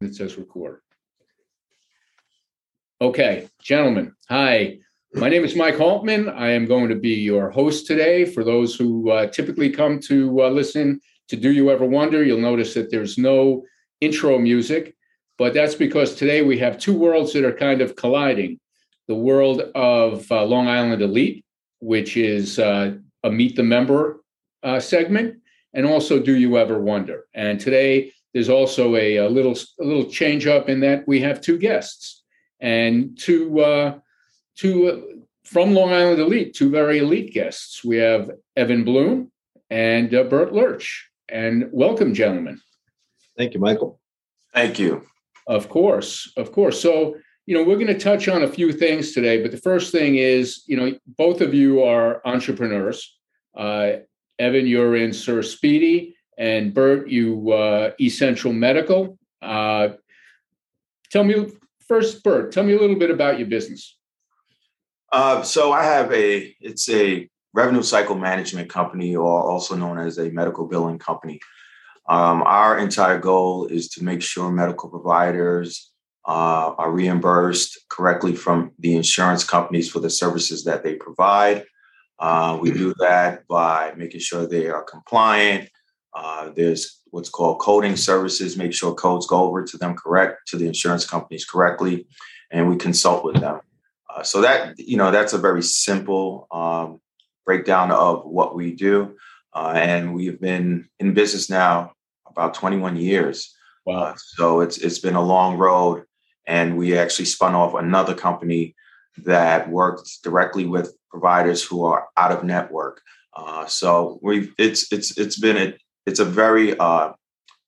It says record. Okay, gentlemen, hi. My name is Mike Haltman. I am going to be your host today. For those who uh, typically come to uh, listen to Do You Ever Wonder, you'll notice that there's no intro music, but that's because today we have two worlds that are kind of colliding the world of uh, Long Island Elite, which is uh, a Meet the Member uh, segment, and also Do You Ever Wonder. And today there's also a, a little a little change up in that we have two guests and two uh, two uh, from Long Island Elite, two very elite guests. We have Evan Bloom and uh, Bert Lurch. And welcome, gentlemen. Thank you, Michael. Thank you. Of course, of course. So, you know, we're going to touch on a few things today, but the first thing is, you know, both of you are entrepreneurs. Uh, Evan, you're in Sir Speedy, and Bert, you uh, Essential Medical. Uh, tell me first, Bert, tell me a little bit about your business. Uh, so I have a it's a revenue cycle management company, or also known as a medical billing company. Um, our entire goal is to make sure medical providers uh, are reimbursed correctly from the insurance companies for the services that they provide. Uh, we do that by making sure they are compliant. Uh, there's what's called coding services, make sure codes go over to them correct, to the insurance companies correctly, and we consult with them. Uh, so that you know that's a very simple um, breakdown of what we do, uh, and we've been in business now about 21 years. Wow! Uh, so it's it's been a long road, and we actually spun off another company that works directly with providers who are out of network. Uh, so we've it's it's it's been a it's a very uh,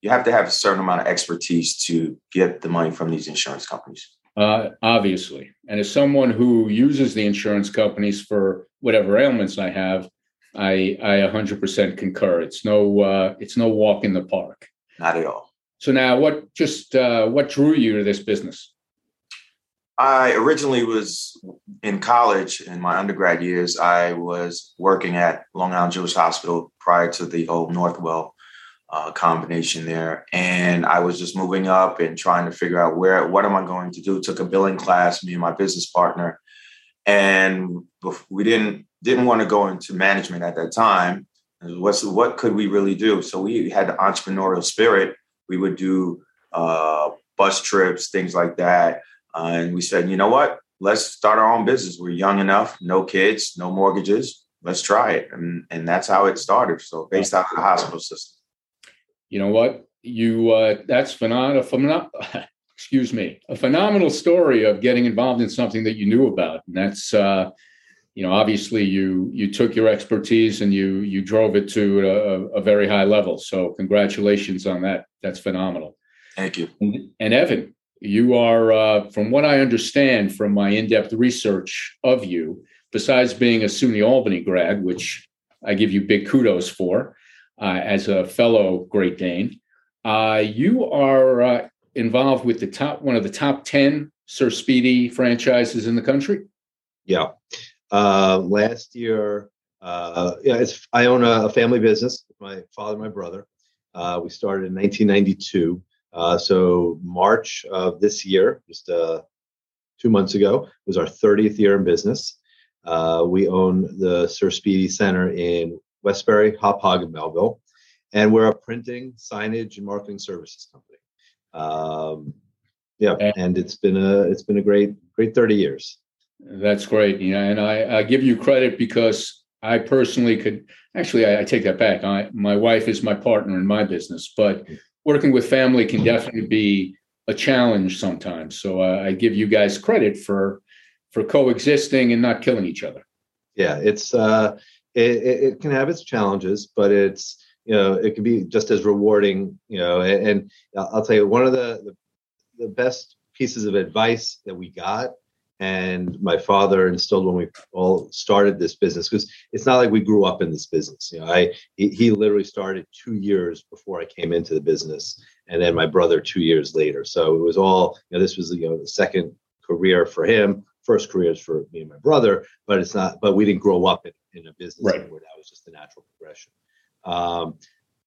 you have to have a certain amount of expertise to get the money from these insurance companies. Uh, obviously, and as someone who uses the insurance companies for whatever ailments I have, I I 100% concur. It's no uh, it's no walk in the park. Not at all. So now, what just uh, what drew you to this business? I originally was in college in my undergrad years. I was working at Long Island Jewish Hospital prior to the old Northwell uh, combination there, and I was just moving up and trying to figure out where what am I going to do. Took a billing class, me and my business partner, and we didn't didn't want to go into management at that time. What's what could we really do? So we had the entrepreneurial spirit. We would do uh, bus trips, things like that uh, and we said, you know what? Let's start our own business. We're young enough, no kids, no mortgages. Let's try it. And, and that's how it started. So based out of the hospital system. You know what? You uh, that's phenomenal. Phenom- excuse me, a phenomenal story of getting involved in something that you knew about. And that's uh, you know obviously you you took your expertise and you you drove it to a, a very high level. So congratulations on that. That's phenomenal. Thank you. And, and Evan, you are, uh, from what I understand from my in depth research of you, besides being a SUNY Albany grad, which I give you big kudos for uh, as a fellow Great Dane, uh, you are uh, involved with the top one of the top 10 Sir Speedy franchises in the country. Yeah. Uh, last year, uh, yeah, I own a, family business with my father and my brother. we started in 1992. Uh, so March of this year, just uh, two months ago, was our 30th year in business. Uh, we own the Sir Speedy Center in Westbury, Hauppauge, and Melville, and we're a printing, signage, and marketing services company. Um, yeah, and it's been a it's been a great great 30 years. That's great. Yeah, and I, I give you credit because I personally could actually I, I take that back. I, my wife is my partner in my business, but working with family can definitely be a challenge sometimes. So uh, I give you guys credit for for coexisting and not killing each other. Yeah, it's uh, it, it can have its challenges, but it's you know it can be just as rewarding. You know, and, and I'll tell you one of the, the the best pieces of advice that we got and my father instilled when we all started this business because it's not like we grew up in this business you know i he, he, literally started two years before i came into the business and then my brother two years later. So it was all you know this was you know the second career for him first careers for me and my brother but it's not but we didn't grow up in, in a business right. where that was just a natural progression. Um,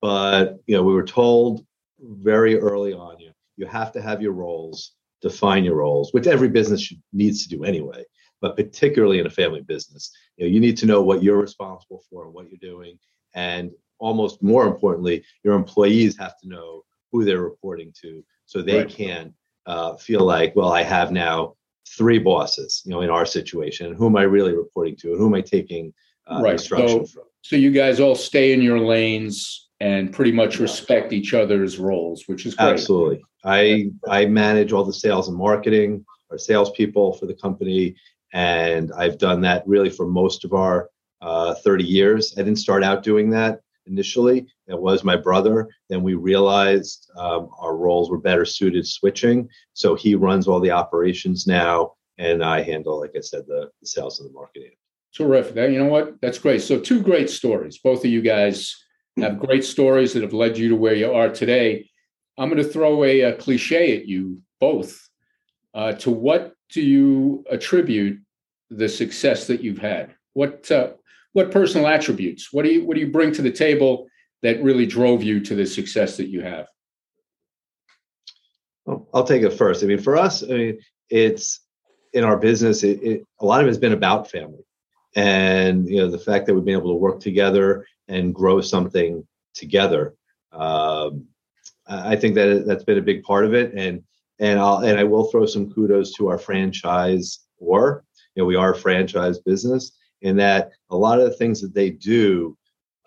but you know we were told very early on you know you have to have your roles, define your roles, which every business should, needs to do anyway. But particularly in a family business, you know, you need to know what you're responsible for and what you're doing, and almost more importantly, your employees have to know who they're reporting to, so they right. can uh, feel like, well, I have now three bosses, you know, in our situation, who am I really reporting to, and who am I taking uh, right. instruction so, from? So you guys all stay in your lanes and pretty much respect each other's roles, which is great. Absolutely. I I manage all the sales and marketing, our salespeople for the company, and I've done that really for most of our uh, 30 years. I didn't start out doing that initially. It was my brother. Then we realized um, our roles were better suited switching. So he runs all the operations now, and I handle, like I said, the, the sales and the marketing. Terrific. You know what? That's great. So two great stories. Both of you guys have great stories that have led you to where you are today. I'm going to throw a, a cliche at you both. Uh, to what do you attribute the success that you've had? What uh, what personal attributes? What do you what do you bring to the table that really drove you to the success that you have? Well, I'll take it first. I mean, for us, I mean, it's in our business. It, it, a lot of it has been about family, and you know the fact that we've been able to work together and grow something together. Um, I think that that's been a big part of it, and and I'll and I will throw some kudos to our franchise or you know we are a franchise business in that a lot of the things that they do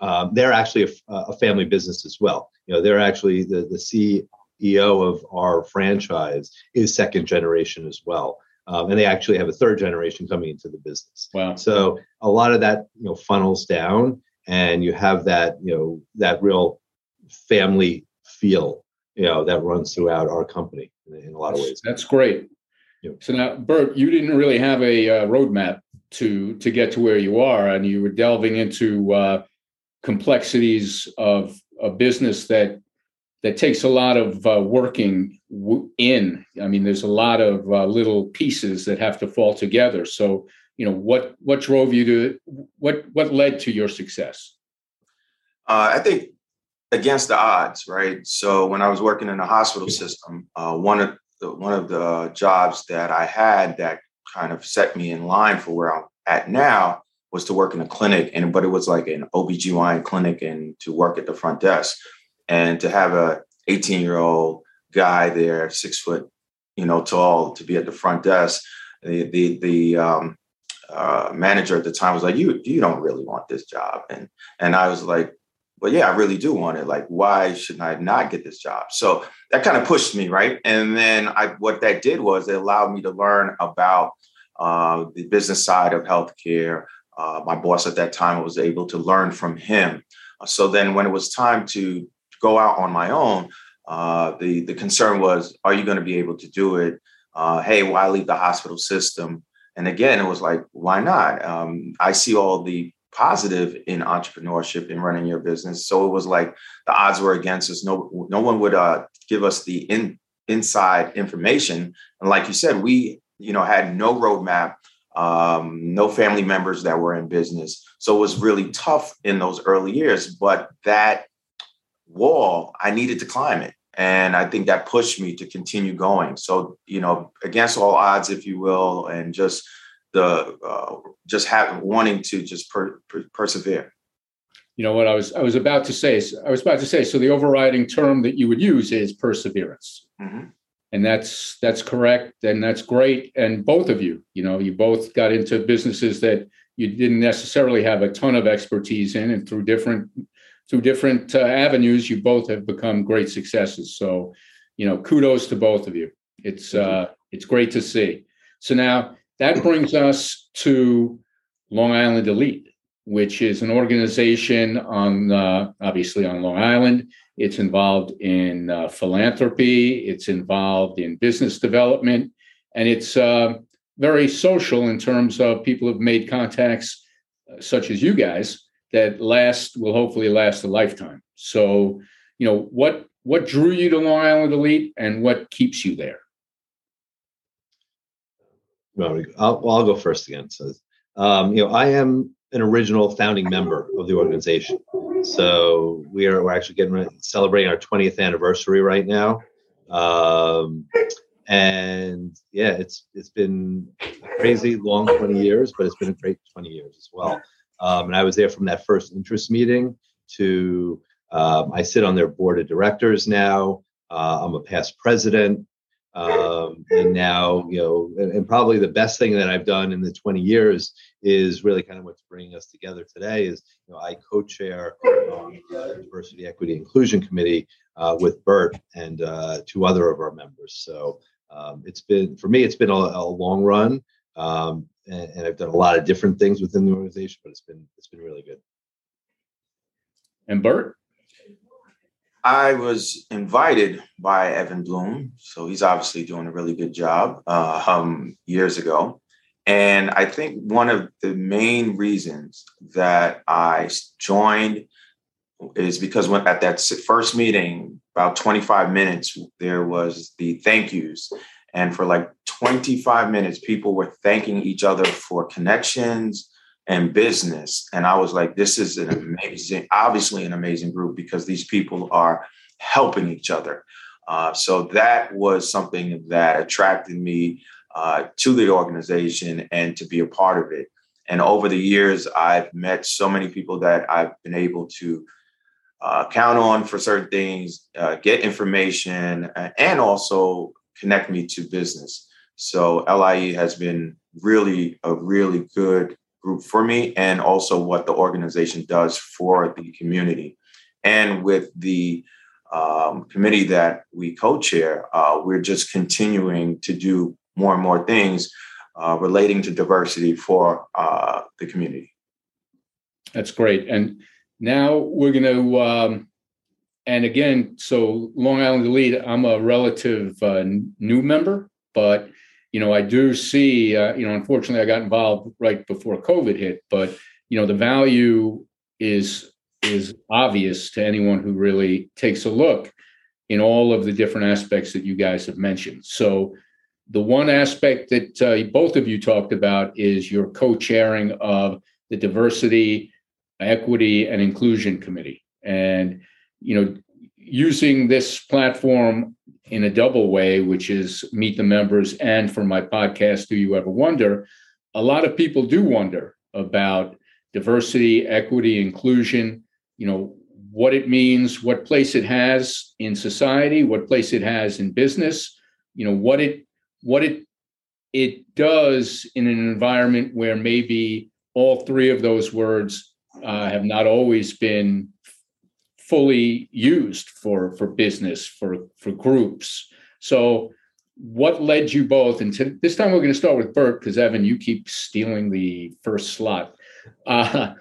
um, they're actually a, a, family business as well. You know they're actually the the ceo of our franchise is second generation as well um, and they actually have a third generation coming into the business. Wow. So a lot of that you know funnels down and you have that you know that real family feel you know that runs throughout our company in, in a lot of ways. that's great. So now bert you didn't really have a uh, roadmap to to get to where you are and you were delving into uh, complexities of a business that that takes a lot of uh, working in. I mean there's a lot of uh, little pieces that have to fall together. So you know what what drove you to what what led to your success? Uh, i think against the odds right? So when i was working in the hospital system uh, one of the one of the jobs that i had that kind of set me in line for where i'm at now was to work in a clinic and but it was like an obgyn clinic and to work at the front desk and to have a 18 year old guy there six foot you know tall to be at the front desk the the, the um, uh, manager at the time was like, "You you don't really want this job," and and I was like, "Well, yeah, I really do want it. Like, why shouldn't I not get this job?" So that kind of pushed me, right? And then I what that did was it allowed me to learn about uh, the business side of healthcare. Uh, my boss at that time was able to learn from him. So then, when it was time to go out on my own, uh, the the concern was, "Are you going to be able to do it?" Uh, hey, why leave the hospital system? And again, it was like, why not? Um, I see all the positive in entrepreneurship in running your business. So it was like the odds were against us. No, no one would uh, give us the in, inside information. And like you said, we, you know, had no roadmap, um, no family members that were in business. So it was really tough in those early years. But that wall, I needed to climb it and I think that pushed me to continue going. So you know, against all odds, if you will, and just the uh, just having wanting to just per, per, persevere. You know what I was I was about to say. I was about to say. So the overriding term that you would use is perseverance, mm-hmm. and that's that's correct, and that's great. And both of you, you know, you both got into businesses that you didn't necessarily have a ton of expertise in, and through different through different uh, avenues, you both have become great successes. So, you know, kudos to both of you. It's uh, it's great to see. So now that brings us to Long Island Elite, which is an organization on uh, obviously on Long Island. It's involved in uh, philanthropy. It's involved in business development, and it's uh, very social in terms of people have made contacts, uh, such as you guys, that last will hopefully last a lifetime. So, you know, what what drew you to Long Island Elite and what keeps you there? Well, I'll, I'll go first again. So, um, you know, I am an original founding member of the organization. So we are we're actually getting celebrating our 20th anniversary right now. Um, and yeah, it's it's been crazy long 20 years, but it's been a great 20 years as well. Um, and I was there from that first interest meeting to um, I sit on their board of directors now. Uh, I'm a past president. Um, and now, you know, and, and, probably the best thing that I've done in the 20 years is really kind of what's bringing us together today is, you know, I co-chair um, the Diversity, Equity, Inclusion Committee uh, with Bert and uh, two other of our members. So um, it's been, for me, it's been a, a long run. Um, and, and I've done a lot of different things within the organization, but it's been, it's been really good. And Bert? I was invited by Evan Bloom, so he's obviously doing a really good job uh, um, years ago. And I think one of the main reasons that I joined is because when at that first meeting, about 25 minutes, there was the thank yous. And for like 25 minutes, people were thanking each other for connections, and business. And I was like, this is an amazing, obviously an amazing group because these people are helping each other. Uh, so that was something that attracted me uh, to the organization and to be a part of it. And over the years, I've met so many people that I've been able to uh, count on for certain things, uh, get information, and also connect me to business. So LIE has been really a really good group for me and also what the organization does for the community. And with the um, committee that we co-chair, uh, we're just continuing to do more and more things uh, relating to diversity for uh, the community. That's great. And now we're going to, um, and again, so Long Island Elite, I'm a relative uh, new member, but you know, I do see, uh, you know, unfortunately, I got involved right before COVID hit, but you know, the value is is obvious to anyone who really takes a look in all of the different aspects that you guys have mentioned. So, the one aspect that uh, both of you talked about is your co-chairing of the diversity, equity, and inclusion committee, and you know, using this platform in a double way, which is meet the members and for my podcast, Do You Ever Wonder? A lot of people do wonder about diversity, equity, inclusion, you know, what it means, what place it has in society, what place it has in business, you know, what it what it it does in an environment where maybe all three of those words uh, have not always been fully used for for business for for groups. So what led you both and to, this time we're going to start with bert because evan you keep stealing the first slot. Uh,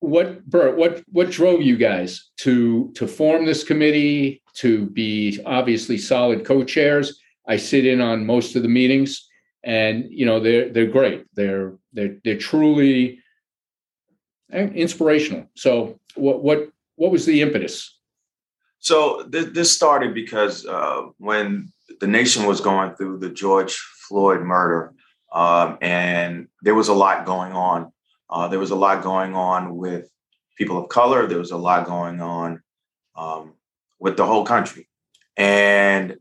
what bert what what drove you guys to to form this committee to be obviously solid co-chairs? I sit in on most of the meetings and you know they're they're great. They're they're they're truly inspirational. So what what what was the impetus? So th- this started because uh, when the nation was going through the George Floyd murder, um, and there was a lot going on. Uh, there was a lot going on with people of color. There was a lot going on um, with the whole country, and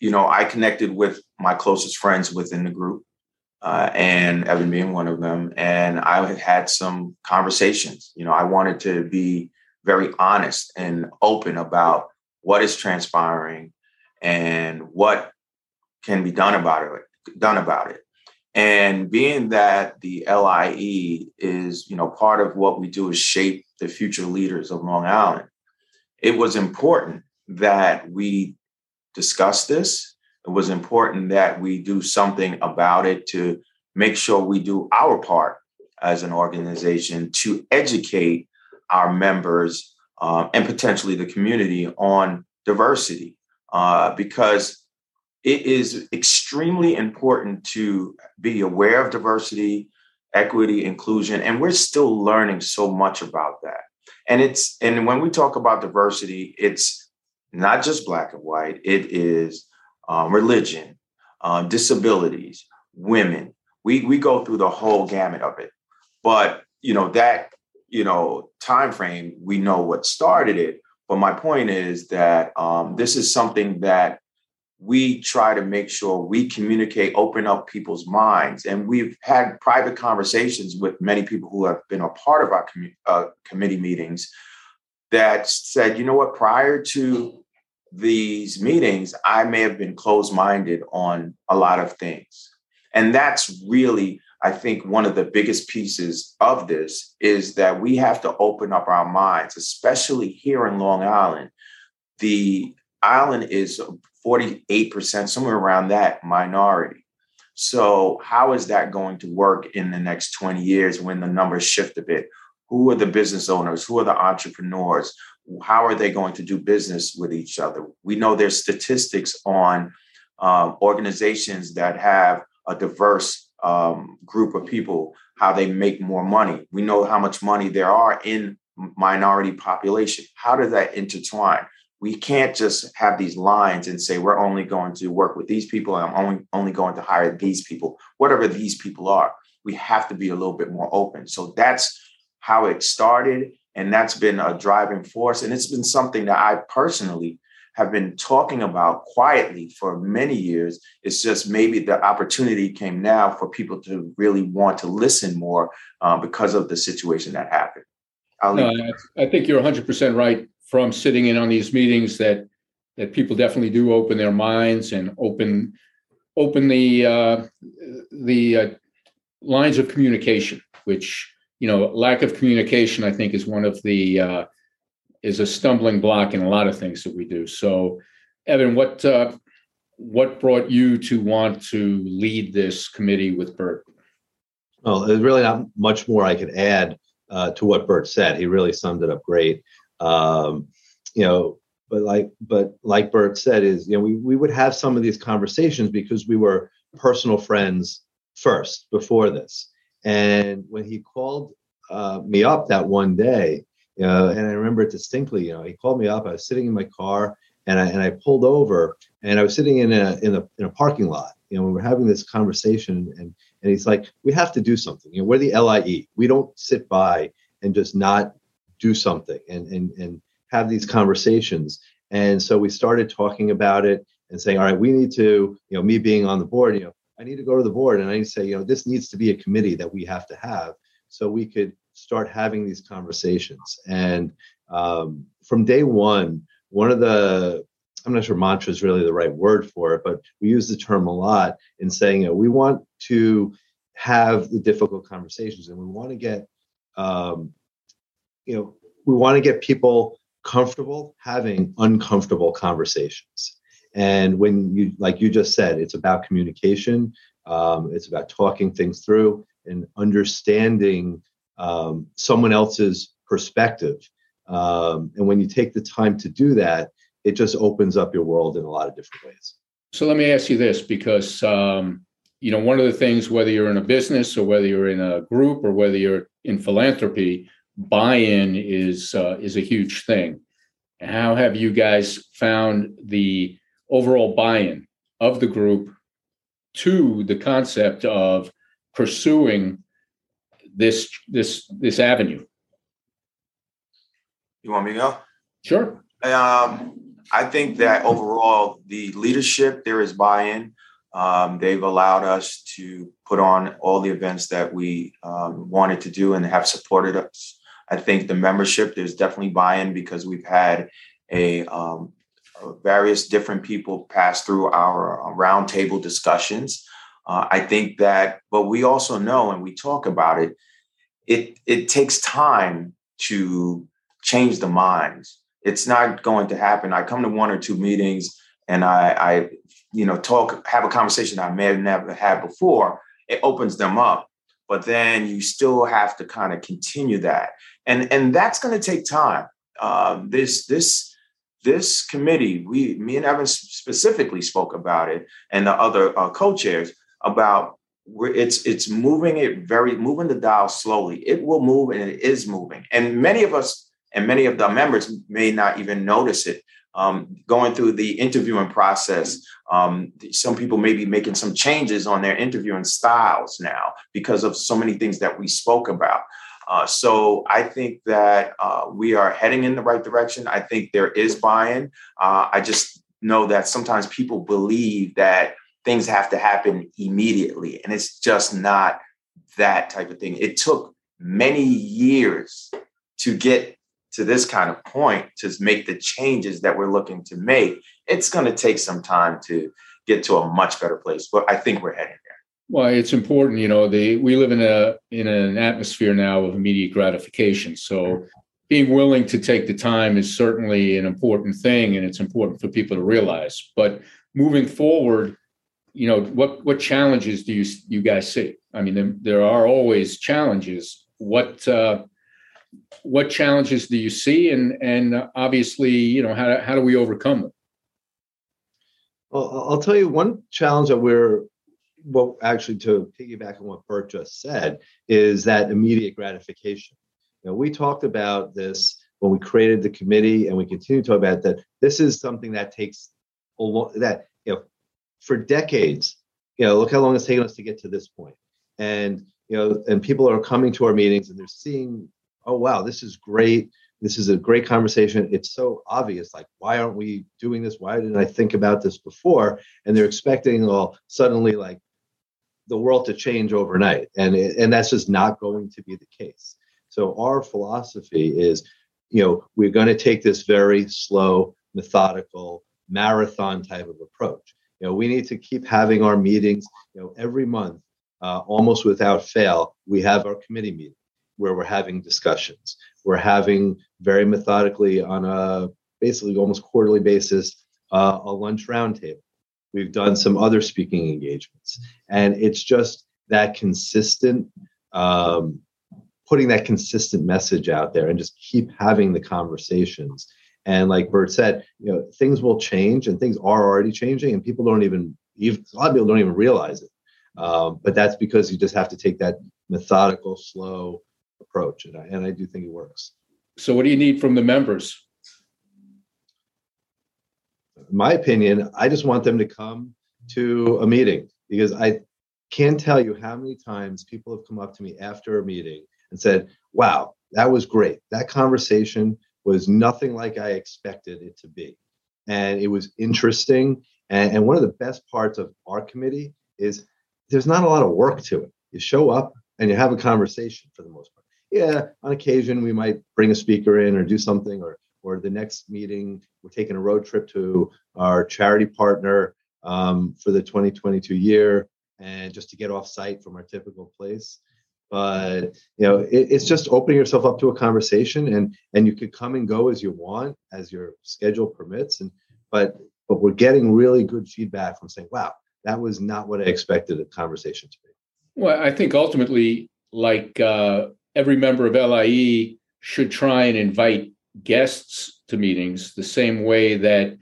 you know, I connected with my closest friends within the group, uh, and Evan being one of them. And I had had some conversations. You know, I wanted to be very honest and open about what is transpiring and what can be done about it. Done about it. And being that the LIE is, you know, part of what we do is shape the future leaders of Long Island, it was important that we discuss this it was important that we do something about it to make sure we do our part as an organization to educate our members uh, and potentially the community on diversity uh, because it is extremely important to be aware of diversity equity inclusion and we're still learning so much about that. And it's and when we talk about diversity it's not just black and white it is um, religion, um, disabilities, women. We we go through the whole gamut of it. But you know that you know time frame, we know what started it, But my point is that um, this is something that we try to make sure we communicate, open up people's minds. And we've had private conversations with many people who have been a part of our uh, committee meetings that said, you know what, prior to these meetings, I may have been closed minded on a lot of things. And that's really, I think, one of the biggest pieces of this is that we have to open up our minds, especially here in Long Island. The island is 48%, somewhere around that minority. So, how is that going to work in the next 20 years when the numbers shift a bit? Who are the business owners? Who are the entrepreneurs? How are they going to do business with each other? We know there's statistics on um, organizations that have a diverse um, group of people, how they make more money. We know how much money there are in minority population. How does that intertwine? we can't just have these lines and say we're only going to work with these people and I'm only only going to hire these people, whatever these people are. We have to be a little bit more open. So that's how it started, and that's been a driving force. And it's been something that I personally have been talking about quietly for many years. It's just maybe the opportunity came now for people to really want to listen more uh, because of the situation that happened. No, I think you're 100% right from sitting in on these meetings that that people definitely do open their minds and open open the uh, the uh, lines of communication, which you know lack of communication I think is one of the uh, is a stumbling block in a lot of things that we do. So, Evan, what uh, what brought you to want to lead this committee with Bert? Well, there's really not much more I could add uh, to what Bert said. He really summed it up great. Um, you know, but like but like Bert said, is you know we we would have some of these conversations because we were personal friends first before this. And when he called uh, me up that one day, you know, and I remember it distinctly. You know, he called me up. I was sitting in my car, and I and I pulled over, and I was sitting in a in a in a parking lot. You know, we were having this conversation, and and he's like, "We have to do something. You know, we're the LIE. We don't sit by and just not do something and and and have these conversations. And so we started talking about it and saying, all right, we need to, you know, me being on the board, you know, I need to go to the board and I need to say, you know, this needs to be a committee that we have to have so we could start having these conversations. And um, from day one, one of the I'm not sure mantra is really the right word for it, but we use the term a lot in saying you know, we want to have the difficult conversations and we want to get um, you know, we want to get people comfortable having uncomfortable conversations. And when you, like you just said, it's about communication, um, it's about talking things through and understanding um, someone else's perspective. Um, and when you take the time to do that, it just opens up your world in a lot of different ways. So let me ask you this because, um, you know, one of the things, whether you're in a business or whether you're in a group or whether you're in philanthropy, buy-in is uh, is a huge thing. How have you guys found the overall buy-in of the group to the concept of pursuing this this this avenue? You want me to go? Sure. Um, I think that overall, the leadership there is buy-in. Um, they've allowed us to put on all the events that we um, wanted to do and have supported us I think the membership, there's definitely buy-in because we've had a um, various different people pass through our uh, roundtable discussions. Uh, I think that, but we also know, and we talk about it, it it takes time to change the minds. It's not going to happen. I come to one or two meetings and I, I you know, talk, have a conversation I may have never had before. It opens them up but then you still have to kind of continue that and and that's going to take time um, this this this committee we me and evan specifically spoke about it and the other uh, co-chairs about it's it's moving it very moving the dial slowly it will move and it is moving and many of us and many of the members may not even notice it um, going through the interviewing process. Um, some people may be making some changes on their interviewing styles now because of so many things that we spoke about. Uh, so I think that uh, we are heading in the right direction. I think there is buy-in. Uh, I just know that sometimes people believe that things have to happen immediately, and it's just not that type of thing. It took many years to get to this kind of point to make the changes that we're looking to make. It's going to take some time to get to a much better place, but I think we're heading. Well, it's important, you know, we live in a in an atmosphere now of immediate gratification. So being willing to take the time is certainly an important thing and it's important for people to realize. But moving forward, you know, what what challenges do you you guys see? I mean, there, there are always challenges. What uh, what challenges do you see, and and obviously, you know, how how do we overcome them? Well, I'll tell you one challenge that we're well, actually, to piggyback on what Bert just said, is that immediate gratification. You know, we talked about this when we created the committee, and we continue to talk about that. This is something that takes a long that you know for decades. You know, look how long it's taken us to get to this point, and you know, and people are coming to our meetings and they're seeing, oh wow, this is great. This is a great conversation. It's so obvious. Like, why aren't we doing this? Why didn't I think about this before? And they're expecting, all suddenly, like, the world to change overnight. And and that's just not going to be the case. So our philosophy is you know we're going to take this very slow methodical marathon type of approach. You know we need to keep having our meetings you know every month uh, almost without fail we have our committee meeting where we're having discussions. We're having very methodically on a basically almost quarterly basis uh, a lunch roundtable We've done some other speaking engagements, and it's just that consistent, um, putting that consistent message out there, and just keep having the conversations. And like Bert said, you know, things will change, and things are already changing, and people don't even, even a lot of people don't even realize it. Um, but that's because you just have to take that methodical, slow approach, and I, and I do think it works. So, what do you need from the members? My opinion, I just want them to come to a meeting because I can't tell you how many times people have come up to me after a meeting and said, Wow, that was great. That conversation was nothing like I expected it to be. And it was interesting. And, and one of the best parts of our committee is there's not a lot of work to it. You show up and you have a conversation for the most part. Yeah, on occasion we might bring a speaker in or do something or or the next meeting, we're taking a road trip to our charity partner um, for the 2022 year, and just to get off site from our typical place. But you know, it, it's just opening yourself up to a conversation, and and you could come and go as you want, as your schedule permits. And but but we're getting really good feedback from saying, "Wow, that was not what I expected a conversation to be." Well, I think ultimately, like uh, every member of LIE should try and invite guests to meetings the same way that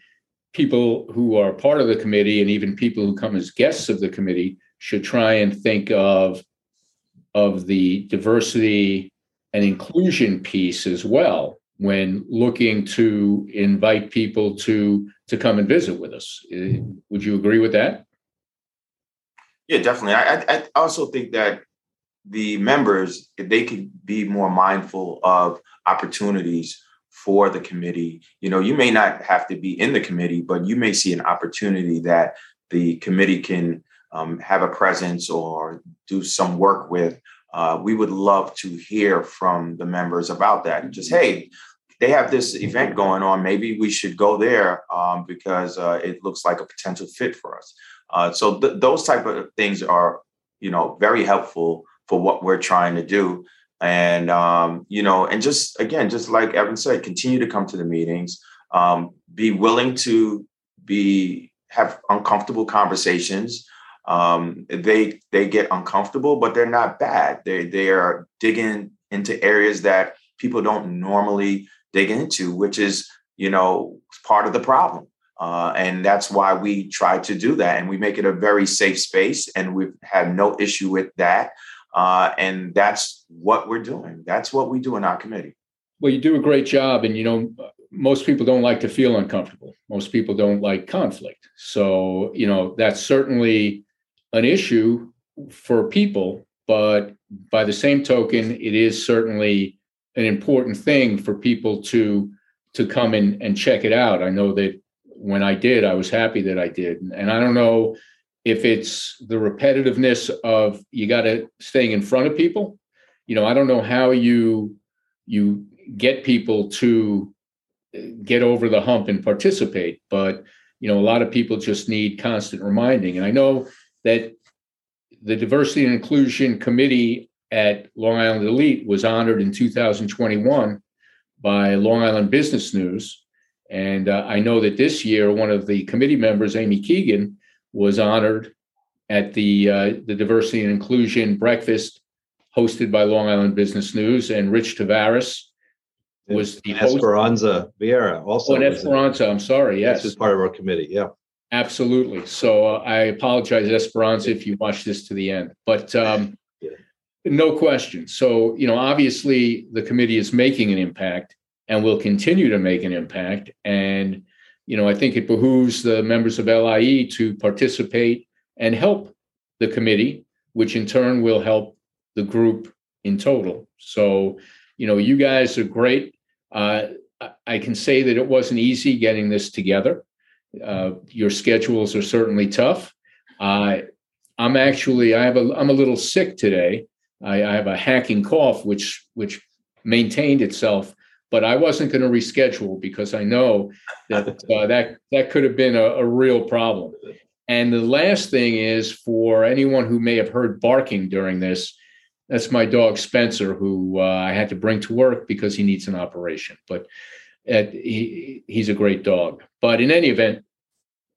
people who are part of the committee and even people who come as guests of the committee should try and think of of the diversity and inclusion piece as well when looking to invite people to to come and visit with us. Uh, would you agree with that? Yeah definitely. I i also think that the members they could be more mindful of opportunities for the committee. You know, you may not have to be in the committee, but you may see an opportunity that the committee can um, have a presence or do some work with. Uh, we would love to hear from the members about that. Just, hey, they have this event going on. Maybe we should go there um, because uh, it looks like a potential fit for us. Uh, so th- those type of things are, you know, very helpful for what we're trying to do and um, you know and just again just like evan said continue to come to the meetings um, be willing to be have uncomfortable conversations. Um, they they get uncomfortable but they're not bad. They they are digging into areas that people don't normally dig into which is you know part of the problem. Uh, and that's why we try to do that. And we make it a very safe space and we've had no issue with that uh, and that's what we're doing. That's what we do in our committee. Well, you do a great job. And, you know, most people don't like to feel uncomfortable. Most people don't like conflict. So, you know, that's certainly an issue for people. but by the same token, it is certainly an important thing for people to to come in and check it out. I know that when I did, I was happy that I did, and I don't know if it's the repetitiveness of you got to staying in front of people. You know, I don't know how you you get people to get over the hump and participate, but you know, a lot of people just need constant reminding. And I know that the Diversity and Inclusion Committee at Long Island Elite was honored in 2021 by Long Island Business News. And uh, I know that this year, one of the committee members, Amy Keegan, was honored at the uh, the Diversity and Inclusion Breakfast hosted by Long Island Business News, and Rich Tavares was the. Esperanza Vieira also. Oh, Esperanza, I'm sorry. Yes, This is part of our committee. Yeah. Absolutely. So uh, I apologize, Esperanza, if you watch this to the end, but um, Yeah. no question. So, you know, obviously the committee is making an impact and will continue to make an impact. And, you know, I think it behooves the members of LIE to participate and help the committee, which in turn will help the group in total. So, you know, you guys are great. Uh, I- can say that it wasn't easy getting this together. Uh, your schedules are certainly tough. Uh, I'm actually I have a I'm a little sick today. I, I have a hacking cough, which which maintained itself, but I wasn't going to reschedule because I know that uh, that that could have been a, a real problem. And the last thing is for anyone who may have heard barking during this. That's my dog Spencer, who uh, I had to bring to work because he needs an operation. But uh, he, he's a great dog. But in any event,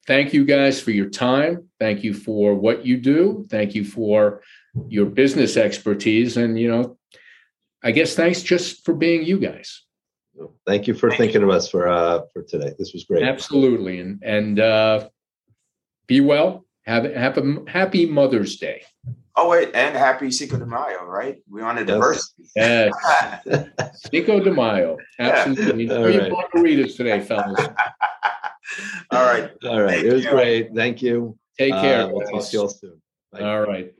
thank you guys for your time. Thank you for what you do. Thank you for your business expertise. And, you know, I guess thanks just for being you guys. Thank you for Thank thinking of us for uh for today. This was great. Absolutely. And, and uh, be well. Have, have a happy Mother's Day. Oh wait, and happy Cinco de Mayo, right? We honor Yes. diversity. Yes. Cinco de Mayo. Absolutely. Enjoy All your right. margaritas today, fellas. All right. All right. Thank It was you. great. Thank you. Take care. Uh, we'll talk to you all soon. Bye. All right.